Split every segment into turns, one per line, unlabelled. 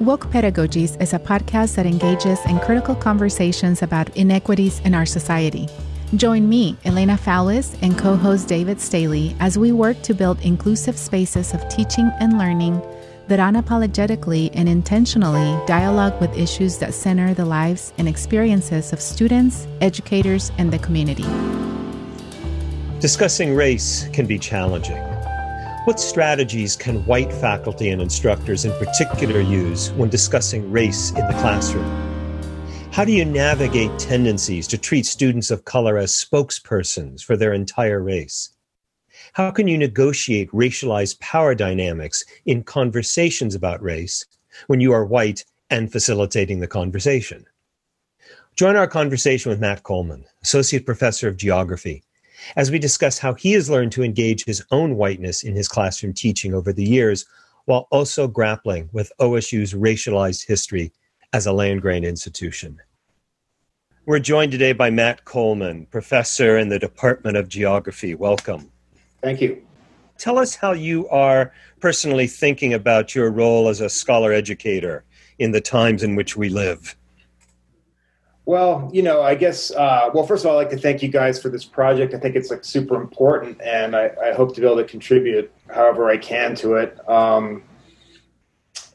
Woke Pedagogies is a podcast that engages in critical conversations about inequities in our society. Join me, Elena Foulis, and co host David Staley as we work to build inclusive spaces of teaching and learning that unapologetically and intentionally dialogue with issues that center the lives and experiences of students, educators, and the community.
Discussing race can be challenging. What strategies can white faculty and instructors in particular use when discussing race in the classroom? How do you navigate tendencies to treat students of color as spokespersons for their entire race? How can you negotiate racialized power dynamics in conversations about race when you are white and facilitating the conversation? Join our conversation with Matt Coleman, Associate Professor of Geography as we discuss how he has learned to engage his own whiteness in his classroom teaching over the years, while also grappling with OSU's racialized history as a land grant institution. We're joined today by Matt Coleman, professor in the Department of Geography. Welcome.
Thank you.
Tell us how you are personally thinking about your role as a scholar educator in the times in which we live.
Well, you know, I guess. Uh, well, first of all, I'd like to thank you guys for this project. I think it's like super important, and I, I hope to be able to contribute however I can to it. Um,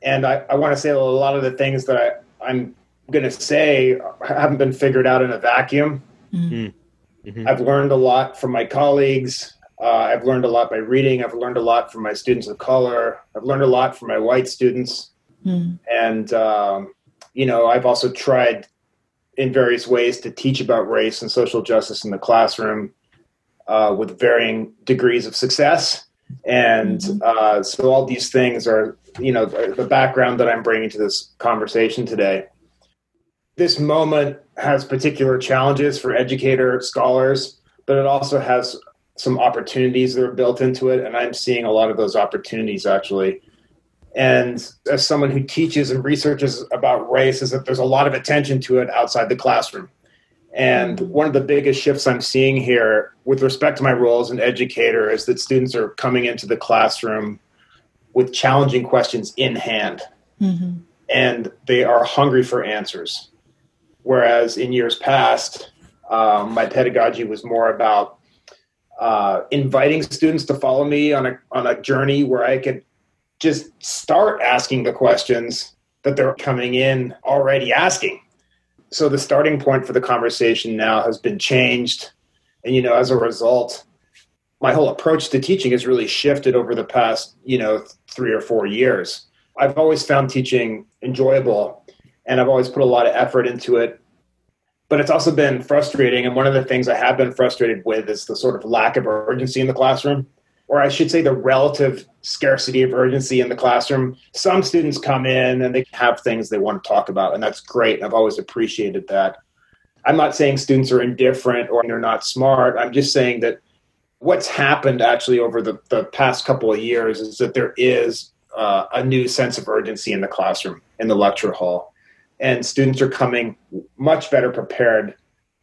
and I, I want to say a lot of the things that I, I'm going to say haven't been figured out in a vacuum. Mm-hmm. Mm-hmm. I've learned a lot from my colleagues. Uh, I've learned a lot by reading. I've learned a lot from my students of color. I've learned a lot from my white students. Mm. And, um, you know, I've also tried in various ways to teach about race and social justice in the classroom uh, with varying degrees of success. And mm-hmm. uh, so all these things are, you know, the background that I'm bringing to this conversation today. This moment has particular challenges for educator scholars, but it also has some opportunities that are built into it. And I'm seeing a lot of those opportunities actually and as someone who teaches and researches about race is that there's a lot of attention to it outside the classroom. And one of the biggest shifts i'm seeing here with respect to my role as an educator is that students are coming into the classroom with challenging questions in hand. Mm-hmm. and they are hungry for answers. Whereas in years past um, my pedagogy was more about uh, inviting students to follow me on a on a journey where I could just start asking the questions that they're coming in already asking. So the starting point for the conversation now has been changed. And, you know, as a result, my whole approach to teaching has really shifted over the past, you know, three or four years. I've always found teaching enjoyable and I've always put a lot of effort into it. But it's also been frustrating. And one of the things I have been frustrated with is the sort of lack of urgency in the classroom or I should say, the relative scarcity of urgency in the classroom. Some students come in and they have things they want to talk about, and that's great. I've always appreciated that. I'm not saying students are indifferent or they're not smart. I'm just saying that what's happened actually over the, the past couple of years is that there is uh, a new sense of urgency in the classroom, in the lecture hall. And students are coming much better prepared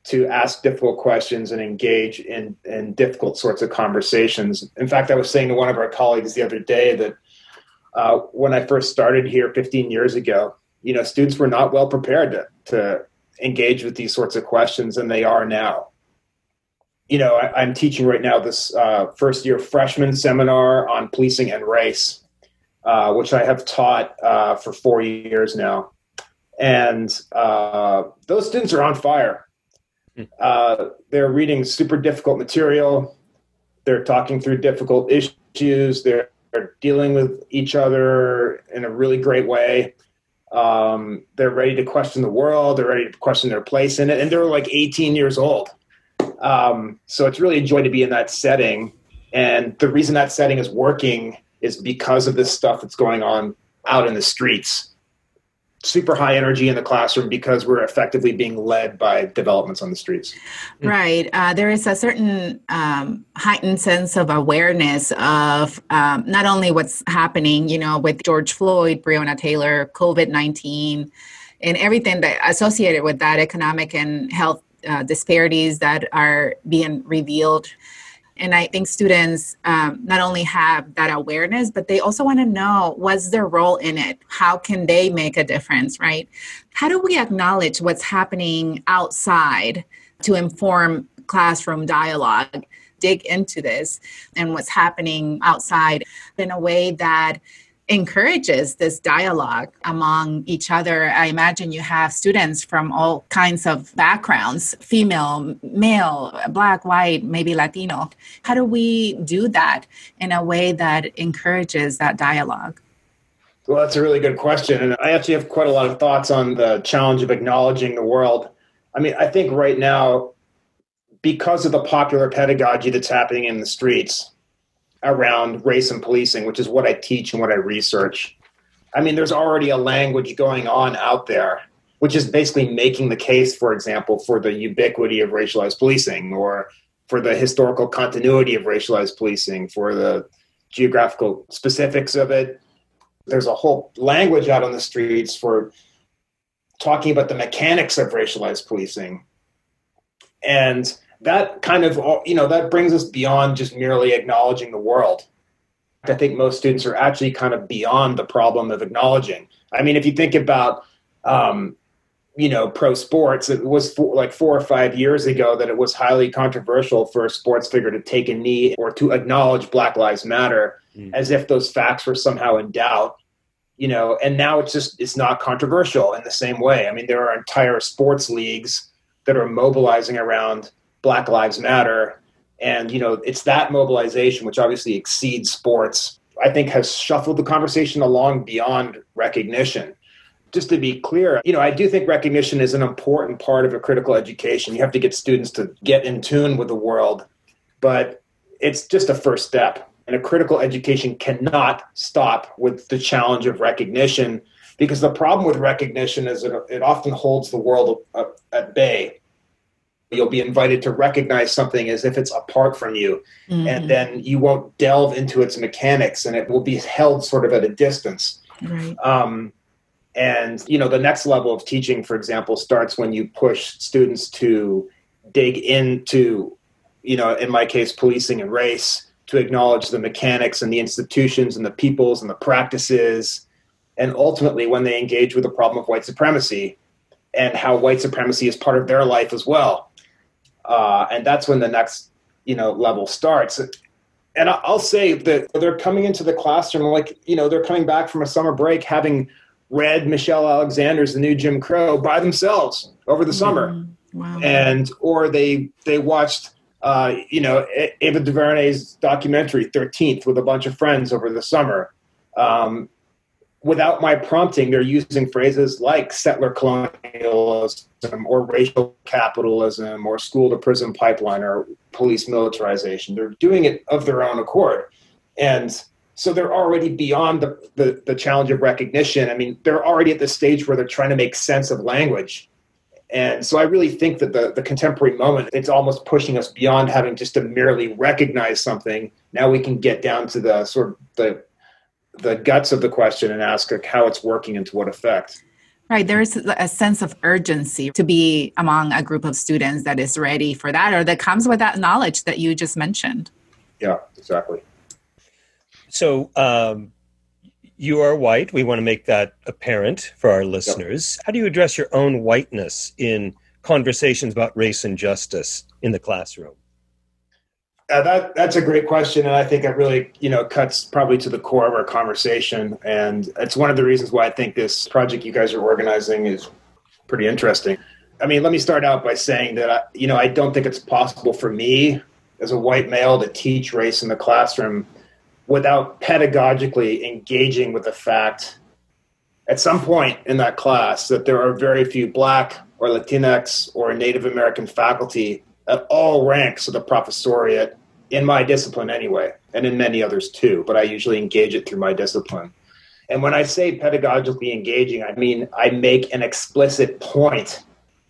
to ask difficult questions and engage in, in difficult sorts of conversations. In fact, I was saying to one of our colleagues the other day that uh, when I first started here 15 years ago, you know, students were not well prepared to, to engage with these sorts of questions, and they are now. You know, I, am teaching right now this uh, first year freshman seminar on policing and race, uh, which I have taught uh, for four years now. And uh, those students are on fire uh, they're reading super difficult material. They're talking through difficult issues. They're, they're dealing with each other in a really great way. Um, they're ready to question the world. They're ready to question their place in it. And they're like 18 years old. Um, so it's really a joy to be in that setting. And the reason that setting is working is because of this stuff that's going on out in the streets super high energy in the classroom because we're effectively being led by developments on the streets.
Right. Uh, there is a certain um, heightened sense of awareness of um, not only what's happening, you know, with George Floyd, Breonna Taylor, COVID 19, and everything that associated with that economic and health uh, disparities that are being revealed And I think students um, not only have that awareness, but they also want to know what's their role in it. How can they make a difference, right? How do we acknowledge what's happening outside to inform classroom dialogue? Dig into this and what's happening outside in a way that encourages this dialogue among each other. I imagine you have students from all kinds of backgrounds female, male, black, white, maybe Latino. How do we do that in a way that encourages that dialogue?
Well, that's a really good question. And I actually have quite a lot of thoughts on the challenge of acknowledging the world. I mean, I think right now, because of the popular pedagogy that's happening in the streets, around race and policing, which is what I teach and what I research. I mean, there's already a language going on out there, which is basically making the case, for example, for the ubiquity of racialized policing or for the historical continuity of racialized policing, for the geographical specifics of it. There's a whole language out on the streets for talking about the mechanics of racialized policing. And that kind of you know that brings us beyond just merely acknowledging the world. I think most students are actually kind of beyond the problem of acknowledging. I mean if you think about um, you know pro sports it was four, like four or five years ago that it was highly controversial for a sports figure to take a knee or to acknowledge black lives matter mm. as if those facts were somehow in doubt you know and now it's just it's not controversial in the same way. I mean there are entire sports leagues that are mobilizing around Black Lives Matter. And, you know, it's that mobilization, which obviously exceeds sports, I think has shuffled the conversation along beyond recognition. Just to be clear, you know, I do think recognition is an important part of a critical education. You have to get students to get in tune with the world, but it's just a first step. And a critical education cannot stop with the challenge of recognition because the problem with recognition is it, it often holds the world uh, at bay you'll be invited to recognize something as if it's apart from you mm-hmm. and then you won't delve into its mechanics and it will be held sort of at a distance right. um, and you know the next level of teaching for example starts when you push students to dig into you know in my case policing and race to acknowledge the mechanics and the institutions and the peoples and the practices and ultimately when they engage with the problem of white supremacy and how white supremacy is part of their life as well uh, and that's when the next you know level starts. And I'll say that they're coming into the classroom like you know they're coming back from a summer break having read Michelle Alexander's The New Jim Crow by themselves over the summer, mm-hmm. wow. and or they they watched uh, you know Ava DuVernay's documentary Thirteenth with a bunch of friends over the summer. Um, without my prompting, they're using phrases like settler colonialism or racial capitalism or school to prison pipeline or police militarization. They're doing it of their own accord. And so they're already beyond the, the, the challenge of recognition. I mean, they're already at the stage where they're trying to make sense of language. And so I really think that the, the contemporary moment, it's almost pushing us beyond having just to merely recognize something. Now we can get down to the sort of the the guts of the question and ask like, how it's working and to what effect.
Right. There's a sense of urgency to be among a group of students that is ready for that or that comes with that knowledge that you just mentioned.
Yeah, exactly.
So, um, you are white. We want to make that apparent for our listeners. Yep. How do you address your own whiteness in conversations about race and justice in the classroom?
Uh, that that's a great question, and I think it really you know cuts probably to the core of our conversation, and it's one of the reasons why I think this project you guys are organizing is pretty interesting. I mean, let me start out by saying that I, you know I don't think it's possible for me as a white male to teach race in the classroom without pedagogically engaging with the fact at some point in that class that there are very few black or Latinx or Native American faculty at all ranks of the professoriate in my discipline anyway, and in many others too, but I usually engage it through my discipline. And when I say pedagogically engaging, I mean I make an explicit point.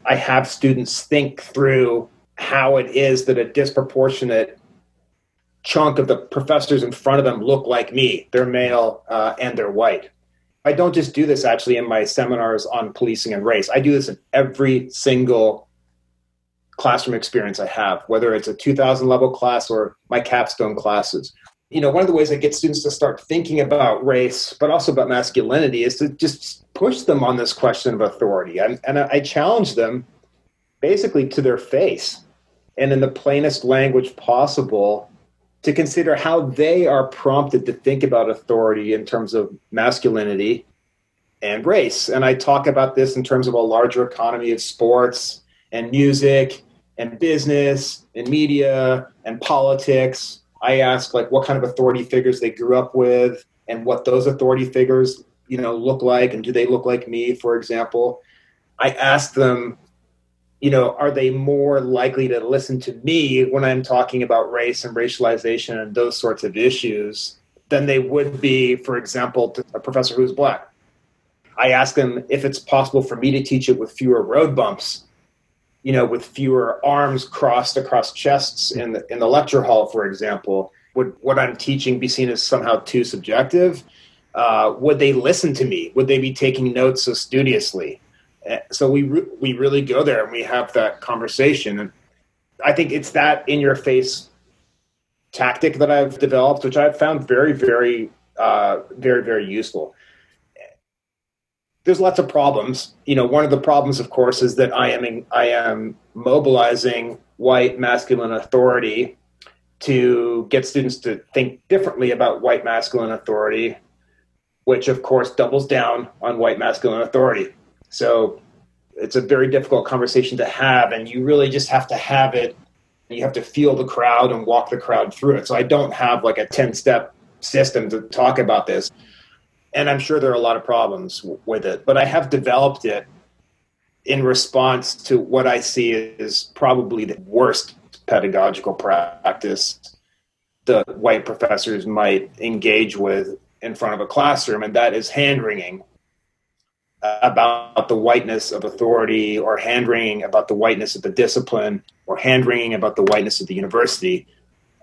I have students think through how it is that a disproportionate chunk of the professors in front of them look like me. They're male uh, and they're white. I don't just do this actually in my seminars on policing and race. I do this in every single classroom experience I have, whether it's a 2000 level class or my capstone classes. You know, one of the ways I get students to start thinking about race, but also about masculinity, is to just push them on this question of authority. And, and I challenge them basically to their face and in the plainest language possible to consider how they are prompted to think about authority in terms of masculinity and race. And I talk about this in terms of a larger economy of sports and music and business and media and politics. I ask like what kind of authority figures they grew up with and what those authority figures, you know, look like and do they look like me, for example. I ask them, you know, are they more likely to listen to me when I'm talking about race and racialization and those sorts of issues than they would be, for example, to a professor who's black? I ask them if it's possible for me to teach it with fewer road bumps you know, with fewer arms crossed across chests in the, in the lecture hall, for example, would what I'm teaching be seen as somehow too subjective? Uh, would they listen to me? Would they be taking notes so studiously? Uh, so we re- we really go there and we have that conversation. And I think it's that in your face tactic that I've developed, which I've found very, very, uh, very, very useful there's lots of problems. You know, one of the problems, of course, is that I am I am mobilizing white masculine authority to get students to think differently about white masculine authority, which of course doubles down on white masculine authority. So it's a very difficult conversation to have, and you really just have to have it. You have to feel the crowd and walk the crowd through it. So I don't have like a 10 step system to talk about this and I'm sure there are a lot of problems with it, but I have developed it in response to what I see is probably the worst pedagogical practice the white professors might engage with in front of a classroom, and that is hand wringing about the whiteness of authority, or hand wringing about the whiteness of the discipline, or hand wringing about the whiteness of the university.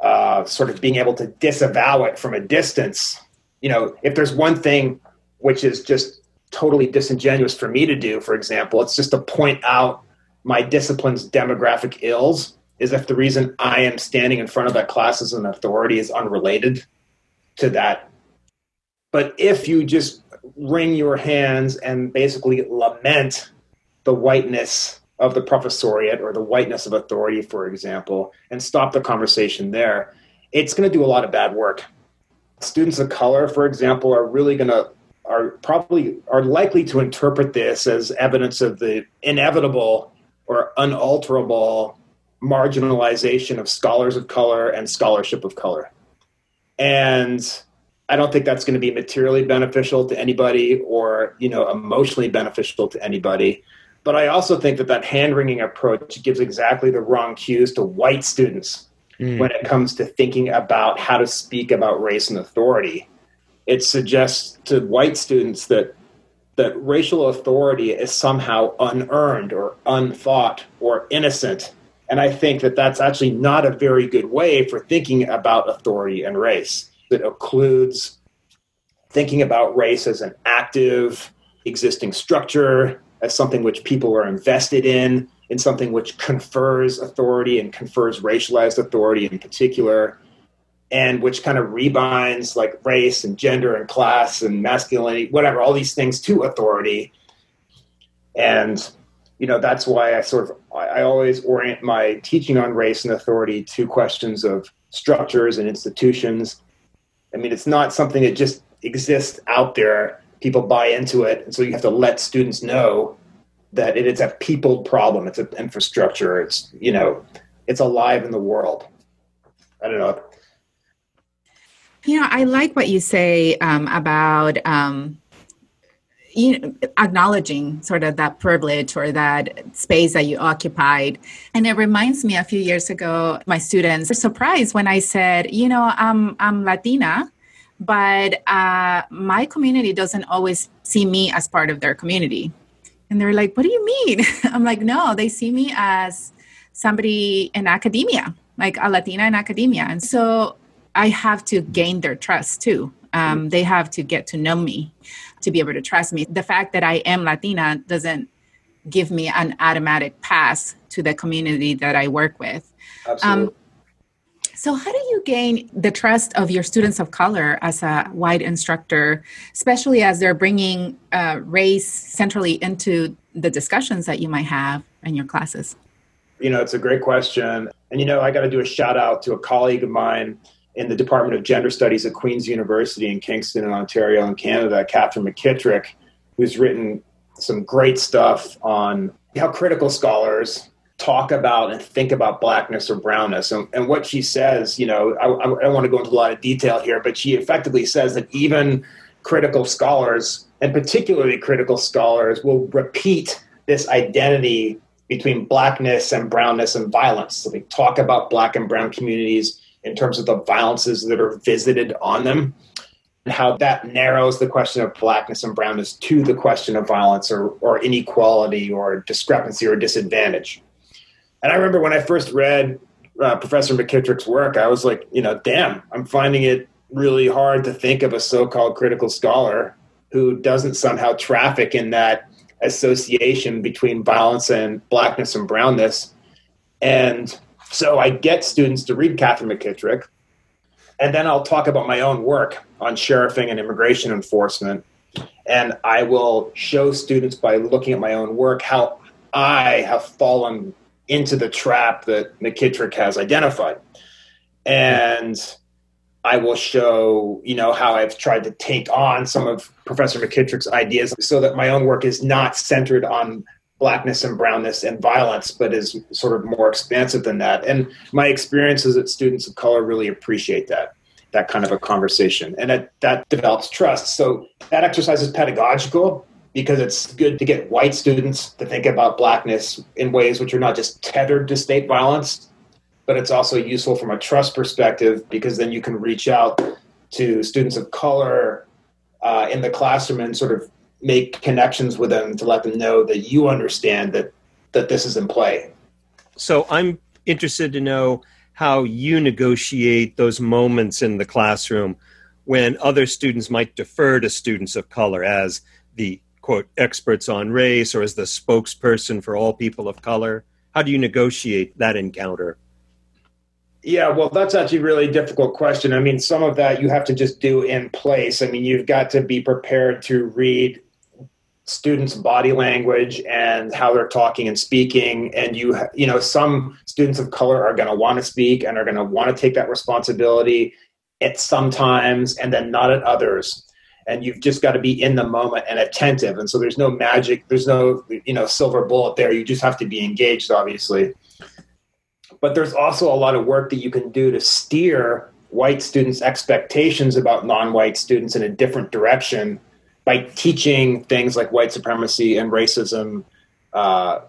Uh, sort of being able to disavow it from a distance you know, if there's one thing which is just totally disingenuous for me to do, for example, it's just to point out my discipline's demographic ills is if the reason I am standing in front of that class as an authority is unrelated to that. But if you just wring your hands and basically lament the whiteness of the professoriate or the whiteness of authority, for example, and stop the conversation there, it's going to do a lot of bad work students of color, for example, are really going to are probably are likely to interpret this as evidence of the inevitable or unalterable marginalization of scholars of color and scholarship of color. And I don't think that's going to be materially beneficial to anybody or, you know, emotionally beneficial to anybody. But I also think that that hand wringing approach gives exactly the wrong cues to white students mm. when it comes to thinking about how to speak about race and authority. It suggests to white students that that racial authority is somehow unearned or unthought or innocent. And I think that that's actually not a very good way for thinking about authority and race. It occludes thinking about race as an active, existing structure, as something which people are invested in, in something which confers authority and confers racialized authority in particular, and which kind of rebinds like race and gender and class and masculinity, whatever, all these things to authority. And you know that's why I sort of I always orient my teaching on race and authority to questions of structures and institutions. I mean, it's not something that just exists out there. People buy into it, and so you have to let students know that it is a people problem. It's an infrastructure. It's you know, it's alive in the world. I don't know.
You know, I like what you say um, about um, you know, acknowledging sort of that privilege or that space that you occupied. And it reminds me a few years ago, my students were surprised when I said, you know, I'm I'm Latina, but uh, my community doesn't always see me as part of their community. And they're like, what do you mean? I'm like, no, they see me as somebody in academia, like a Latina in academia. And so I have to gain their trust too. Um, they have to get to know me to be able to trust me. The fact that I am Latina doesn't give me an automatic pass to the community that I work with.
Absolutely. Um,
so, how do you gain the trust of your students of color as a white instructor, especially as they're bringing uh, race centrally into the discussions that you might have in your classes?
You know, it's a great question. And, you know, I got to do a shout out to a colleague of mine in the Department of Gender Studies at Queen's University in Kingston, in Ontario, in Canada, Katherine McKittrick, who's written some great stuff on how critical scholars talk about and think about blackness or brownness. And, and what she says, you know, I, I don't want to go into a lot of detail here, but she effectively says that even critical scholars, and particularly critical scholars, will repeat this identity between blackness and brownness and violence. So they talk about black and brown communities in terms of the violences that are visited on them and how that narrows the question of blackness and brownness to the question of violence or, or inequality or discrepancy or disadvantage. And I remember when I first read uh, Professor McKittrick's work, I was like, you know, damn, I'm finding it really hard to think of a so called critical scholar who doesn't somehow traffic in that association between violence and blackness and brownness. And so I get students to read Katherine McKittrick, and then I'll talk about my own work on sheriffing and immigration enforcement. And I will show students by looking at my own work how I have fallen into the trap that McKittrick has identified. And I will show, you know, how I've tried to take on some of Professor McKittrick's ideas so that my own work is not centered on blackness and brownness and violence, but is sort of more expansive than that. And my experience is that students of color really appreciate that, that kind of a conversation. And that, that develops trust. So that exercise is pedagogical because it's good to get white students to think about blackness in ways which are not just tethered to state violence, but it's also useful from a trust perspective because then you can reach out to students of color uh, in the classroom and sort of make connections with them to let them know that you understand that that this is in play.
So I'm interested to know how you negotiate those moments in the classroom when other students might defer to students of color as the quote experts on race or as the spokesperson for all people of color? How do you negotiate that encounter?
Yeah, well, that's actually a really difficult question. I mean, some of that you have to just do in place. I mean, you've got to be prepared to read students' body language and how they're talking and speaking. And you, you know, some students of color are going to want to speak and are going to want to take that responsibility at some times, and then not at others. And you've just got to be in the moment and attentive. And so there's no magic, there's no, you know, silver bullet there. You just have to be engaged, obviously but there's also a lot of work that you can do to steer white students' expectations about non white students in a different direction by teaching things like white supremacy and racism uh,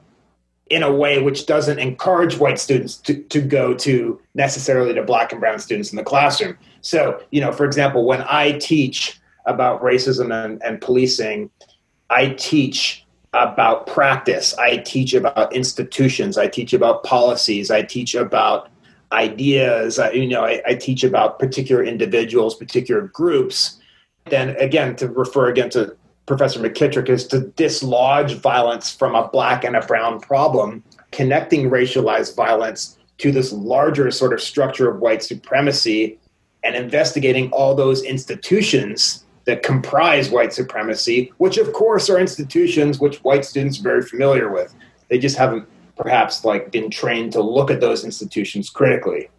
in a way which doesn't encourage white students to, to go to necessarily to black and brown students in the classroom. So, you know, for example, when I teach about racism and, and policing, I teach about practice. I teach about institutions. I teach about policies. I teach about ideas. I, you know, I, I teach about particular individuals, particular groups. Then again, to refer again to Professor McKittrick, is to dislodge violence from a black and a brown problem, connecting racialized violence to this larger sort of structure of white supremacy and investigating all those institutions that comprise white supremacy, which of course are institutions which white students are very familiar with. They just haven't perhaps like been trained to look at those institutions critically.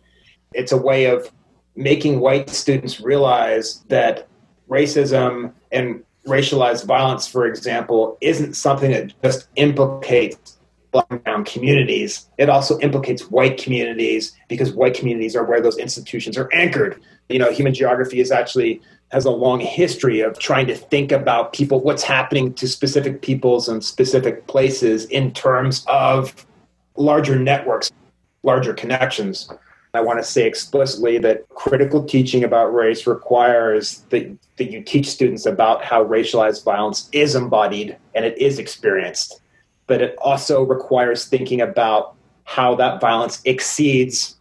It's a way of making white students realize that racism and racialized violence, for example, isn't something that just implicates black and brown communities. It also implicates white communities because white communities are where those institutions are anchored. You know, human geography is actually has a long history of trying to think about people, what's happening to specific peoples and specific places in terms of larger networks, larger connections. I want to say explicitly that critical teaching about race requires that, that you teach students about how racialized violence is embodied and it is experienced. But it also requires thinking about how that violence exceeds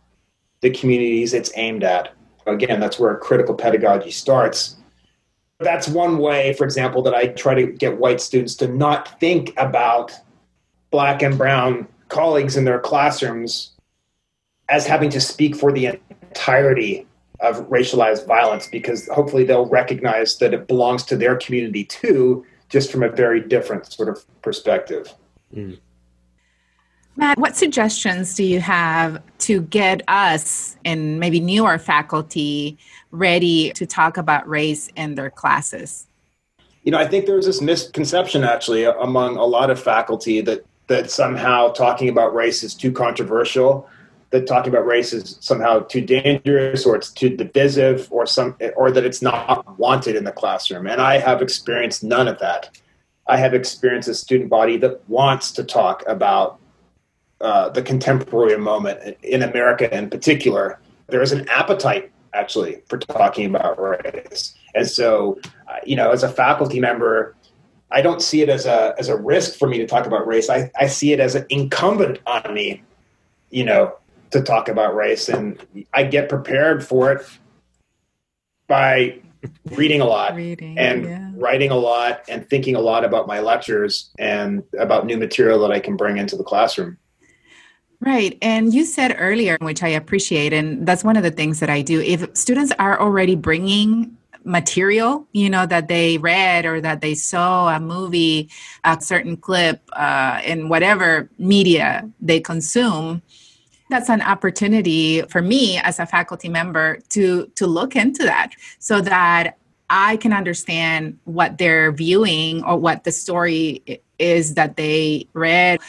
the communities it's aimed at again, that's where critical pedagogy starts. That's one way, for example, that I try to get white students to not think about black and brown colleagues in their classrooms as having to speak for the entirety of racialized violence because hopefully they'll recognize that it belongs to their community too, just from a very different sort of perspective. Mm.
Matt, what suggestions do you have to get us and maybe newer faculty ready to talk about race in their classes?
You know, I think there's this misconception actually among a lot of faculty that that somehow talking about race is too controversial, that talking about race is somehow too dangerous or it's too divisive or some or that it's not wanted in the classroom. And I have experienced none of that. I have experienced a student body that wants to talk about uh, the contemporary moment in America in particular. There is an appetite actually for talking about race. And so, uh, you know, as a faculty member, I don't see it as a as a risk for me to talk about race. I, I see it as an incumbent on me, you know, to talk about race, and I get prepared for it by reading a lot reading, and yeah. writing a lot and thinking a lot about my lectures and about new material that I can bring into the classroom.
Right. And you said earlier, which I appreciate, and that's one of the things that I do. If students are already bringing material, you know, that they read or that they saw a movie, a certain clip uh, in whatever media they consume, that's an opportunity for me as a faculty member to to look into that so that I can understand what they're viewing or what the story is that they read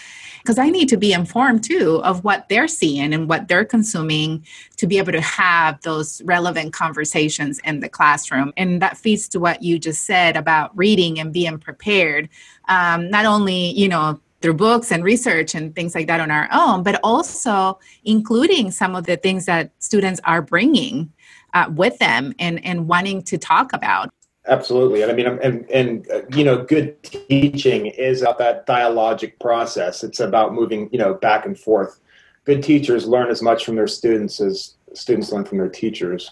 because I need to be informed too of what they're seeing and what they're consuming to be able to have those relevant conversations in the classroom. And that feeds to what you just said about reading and being prepared. Um, not only, you know, through books and research and things like that on our own, but also including some of the things that students are bringing uh, with them and, and wanting to talk about.
Absolutely, and I mean, and and uh, you know, good teaching is about that dialogic process. It's about moving, you know, back and forth. Good teachers learn as much from their students as students learn from their teachers.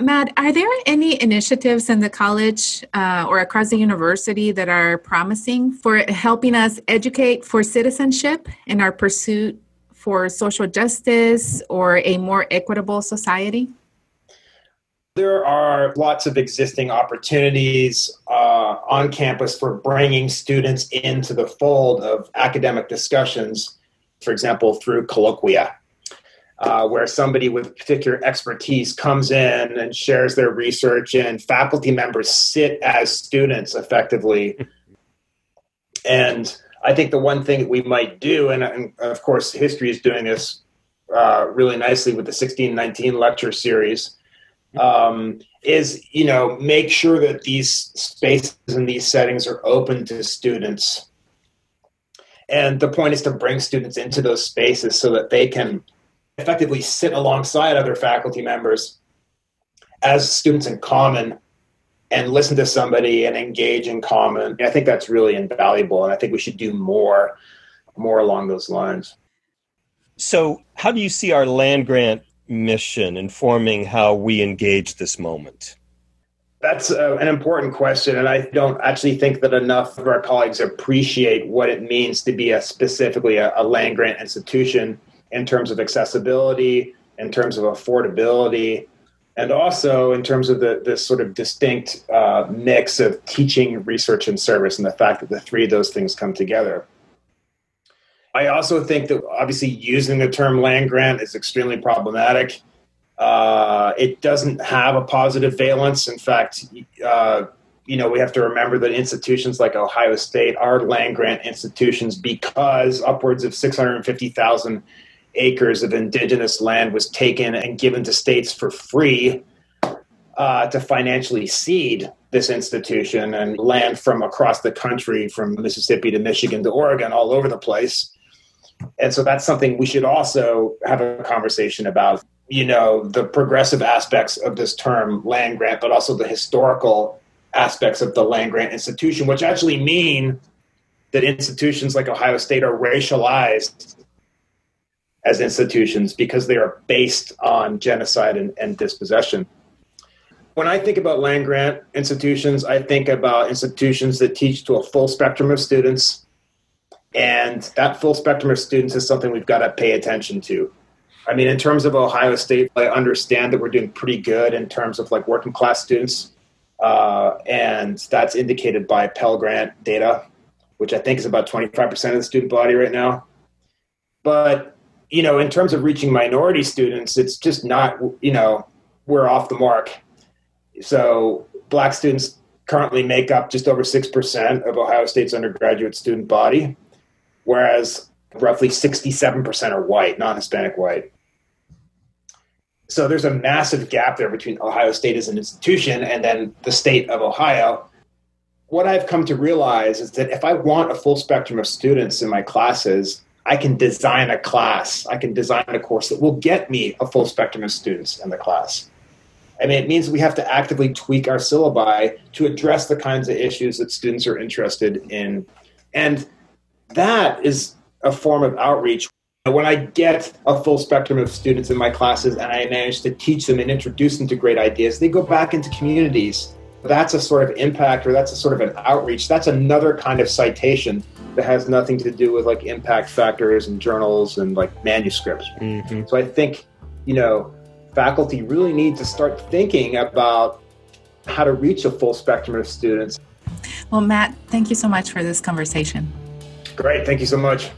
Matt, are there any initiatives in the college uh, or across the university that are promising for helping us educate for citizenship in our pursuit for social justice or a more equitable society?
There are lots of existing opportunities uh, on campus for bringing students into the fold of academic discussions, for example, through colloquia. Uh, where somebody with particular expertise comes in and shares their research, and faculty members sit as students effectively. and I think the one thing that we might do, and, and of course, history is doing this uh, really nicely with the 1619 lecture series, um, is you know make sure that these spaces and these settings are open to students. And the point is to bring students into those spaces so that they can effectively sit alongside other faculty members as students in common and listen to somebody and engage in common. I think that's really invaluable and i think we should do more more along those lines.
So how do you see our land grant mission informing how we engage this moment?
That's uh, an important question, and I don't actually think that enough of our colleagues appreciate what it means to be a specifically a, a land grant institution in terms of accessibility, in terms of affordability, and also in terms of the this sort of distinct uh, mix of teaching, research, and service, and the fact that the three of those things come together. I also think that obviously using the term land grant is extremely problematic. Uh, it doesn't have a positive valence. In fact, uh, you know, we have to remember that institutions like Ohio State are land grant institutions because upwards of 650,000 acres of indigenous land was taken and given to states for free uh, to financially seed this institution and land from across the country, from Mississippi to Michigan to Oregon, all over the place and so that's something we should also have a conversation about, you know, the progressive aspects of this term land grant, but also the historical aspects of the land grant institution, which actually mean that institutions like Ohio State are racialized as institutions because they are based on genocide and, and dispossession. When I think about land grant institutions, I think about institutions that teach to a full spectrum of students And that full spectrum of students is something we've got to pay attention to. I mean, in terms of Ohio State, I understand that we're doing pretty good in terms of like working class students. Uh, and that's indicated by Pell Grant data, which I think is about 25% of the student body right now. But, you know, in terms of reaching minority students, it's just not, you know, we're off the mark. So black students currently make up just over 6% of Ohio State's undergraduate student body, whereas roughly 67% are white, non Hispanic white. So there's a massive gap there between Ohio State as an institution and then the state of Ohio. What I've come to realize is that if I want a full spectrum of students in my classes, I can design a class, I can design a course that will get me a full spectrum of students in the class. I mean, it means we have to actively tweak our syllabi to address the kinds of issues that students are interested in. And that is a form of outreach. When I get a full spectrum of students in my classes and I manage to teach them and introduce them to great ideas, they go back into communities. That's a sort of impact or that's a sort of an outreach. That's another kind of citation that has nothing to do with like impact factors and journals and like manuscripts. Mm-hmm. So I think, you know, faculty really need to start thinking about how to reach a full spectrum of students.
Well, Matt, thank you so much for this conversation.
Great. Thank you so much.